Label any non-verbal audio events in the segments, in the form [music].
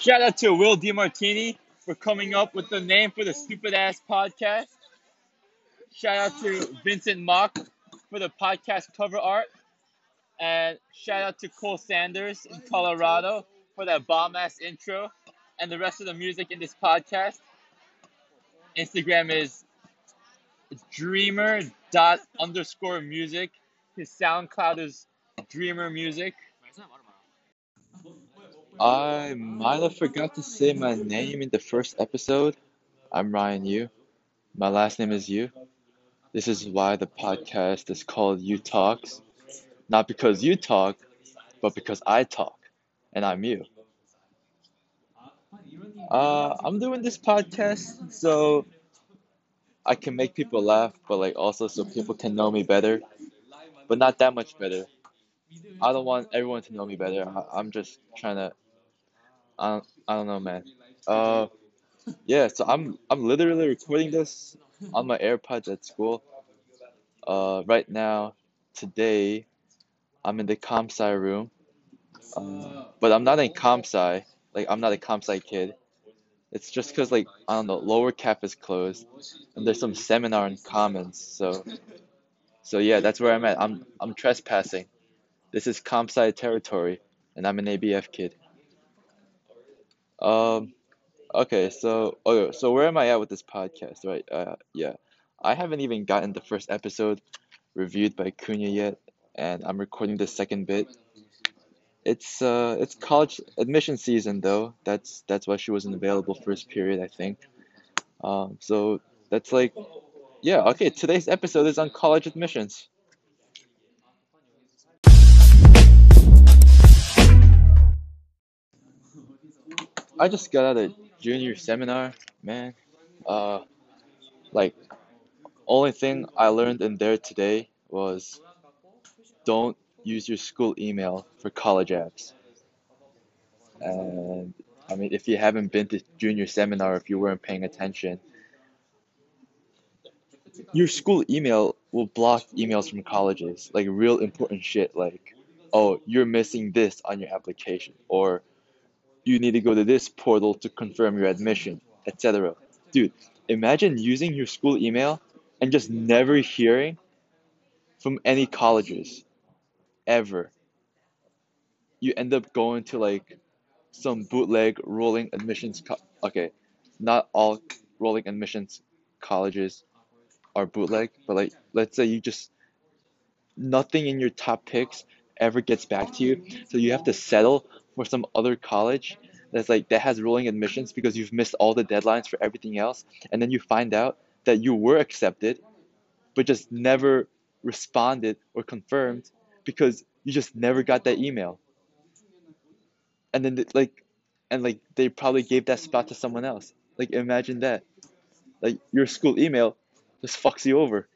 Shout out to Will DiMartini for coming up with the name for the stupid ass podcast. Shout out to Vincent Mock for the podcast cover art. And shout out to Cole Sanders in Colorado for that bomb ass intro and the rest of the music in this podcast. Instagram is dreamer dot underscore music. His SoundCloud is dreamer music. I might have forgot to say my name in the first episode. I'm Ryan Yu. My last name is Yu. This is why the podcast is called You Talks. Not because you talk, but because I talk, and I'm you. Uh, I'm doing this podcast so I can make people laugh, but like also so people can know me better, but not that much better. I don't want everyone to know me better. I, I'm just trying to. I I don't know, man. Uh, yeah. So I'm I'm literally recording this on my AirPods at school. Uh, right now, today, I'm in the comp sci room. Uh, but I'm not in comp sci. Like I'm not a comp sci kid. It's just cause like I don't know, lower cap is closed, and there's some seminar in commons. So, so yeah, that's where I'm at. I'm I'm trespassing. This is comp sci territory, and I'm an ABF kid. Um, okay, so okay, so where am I at with this podcast, right? Uh, yeah, I haven't even gotten the first episode reviewed by Cunha yet, and I'm recording the second bit. It's uh, it's college admission season though. That's that's why she wasn't available first period, I think. Um, so that's like, yeah, okay. Today's episode is on college admissions. I just got out of junior seminar, man. Uh, like, only thing I learned in there today was don't use your school email for college apps. And I mean, if you haven't been to junior seminar, if you weren't paying attention, your school email will block emails from colleges, like real important shit, like, oh, you're missing this on your application, or you need to go to this portal to confirm your admission, etc. Dude, imagine using your school email and just never hearing from any colleges ever. You end up going to like some bootleg rolling admissions. Co- okay, not all rolling admissions colleges are bootleg, but like let's say you just nothing in your top picks ever gets back to you, so you have to settle for some other college that's like that has rolling admissions because you've missed all the deadlines for everything else, and then you find out that you were accepted, but just never responded or confirmed because you just never got that email. And then like, and like they probably gave that spot to someone else. Like imagine that, like your school email just fucks you over.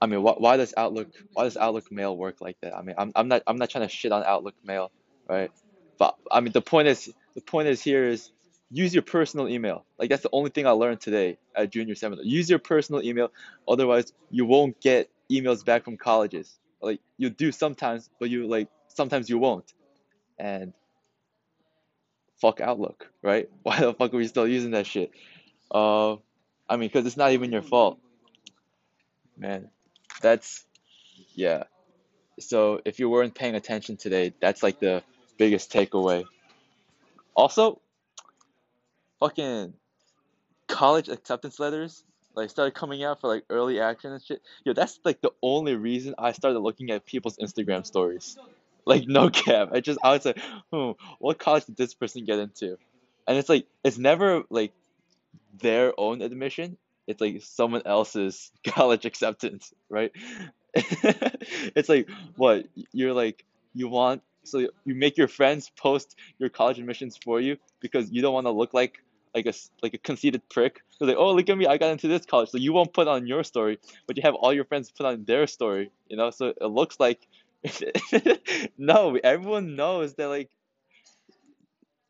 I mean, why, why does Outlook why does Outlook Mail work like that? I mean, I'm, I'm not I'm not trying to shit on Outlook Mail, right? But I mean, the point is the point is here is use your personal email. Like that's the only thing I learned today at junior seminar. Use your personal email, otherwise you won't get emails back from colleges. Like you do sometimes, but you like sometimes you won't. And fuck Outlook, right? [laughs] Why the fuck are we still using that shit? Uh, I mean, because it's not even your fault, man that's yeah. So if you weren't paying attention today, that's like the biggest takeaway. Also, fucking college acceptance letters like started coming out for like early action and shit. Yo, that's like the only reason I started looking at people's Instagram stories. Like no cap. I just I was like, hmm, what college did this person get into? And it's like it's never like their own admission it's like someone else's [laughs] college acceptance, right? [laughs] it's like what you're like you want so you make your friends post your college admissions for you because you don't want to look like like a like a conceited prick. So like, oh look at me, I got into this college. So you won't put on your story, but you have all your friends put on their story. You know, so it looks like [laughs] no, everyone knows that like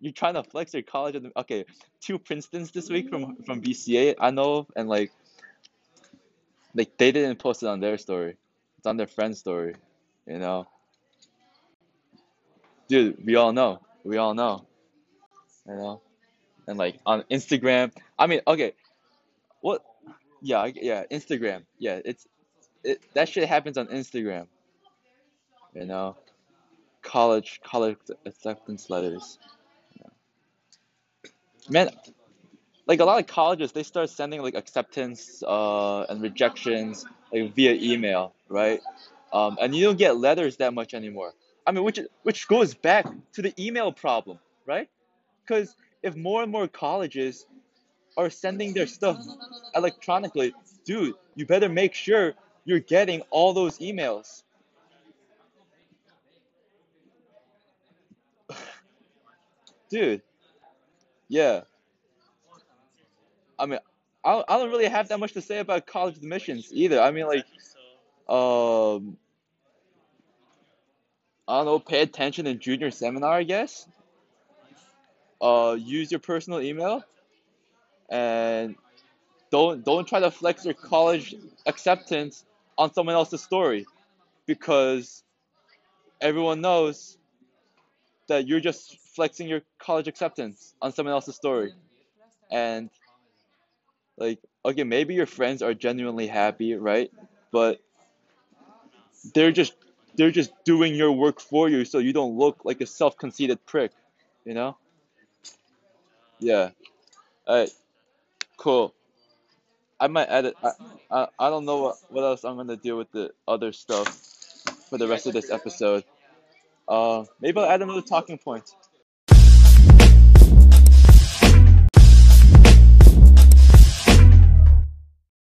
you're trying to flex your college. Okay, two Princetons this week from mm. from BCA I know, and like like they didn't post it on their story. It's on their friend's story, you know. dude, we all know. We all know. You know? And like on Instagram, I mean, okay, what? Yeah, yeah, Instagram. Yeah, it's it that shit happens on Instagram. You know, college college acceptance letters. Man, like a lot of colleges, they start sending like acceptance uh and rejections like via email, right? Um, and you don't get letters that much anymore. I mean, which which goes back to the email problem, right? Because if more and more colleges are sending their stuff electronically, dude, you better make sure you're getting all those emails. [laughs] Dude, yeah. I mean, I I don't really have that much to say about college admissions either. I mean, like, um, I don't know, pay attention in junior seminar, I guess. Uh, use your personal email and don't don't try to flex your college acceptance on someone else's story because everyone knows that you're just flexing your college acceptance on someone else's story. And like okay maybe your friends are genuinely happy right? But they're just they're just doing your work for you so you don't look like a self-conceited prick you know? Yeah. Alright cool. I might edit I, I, I don't know what, what else I'm gonna do with the other stuff for the rest of this episode. Uh maybe I'll add another talking point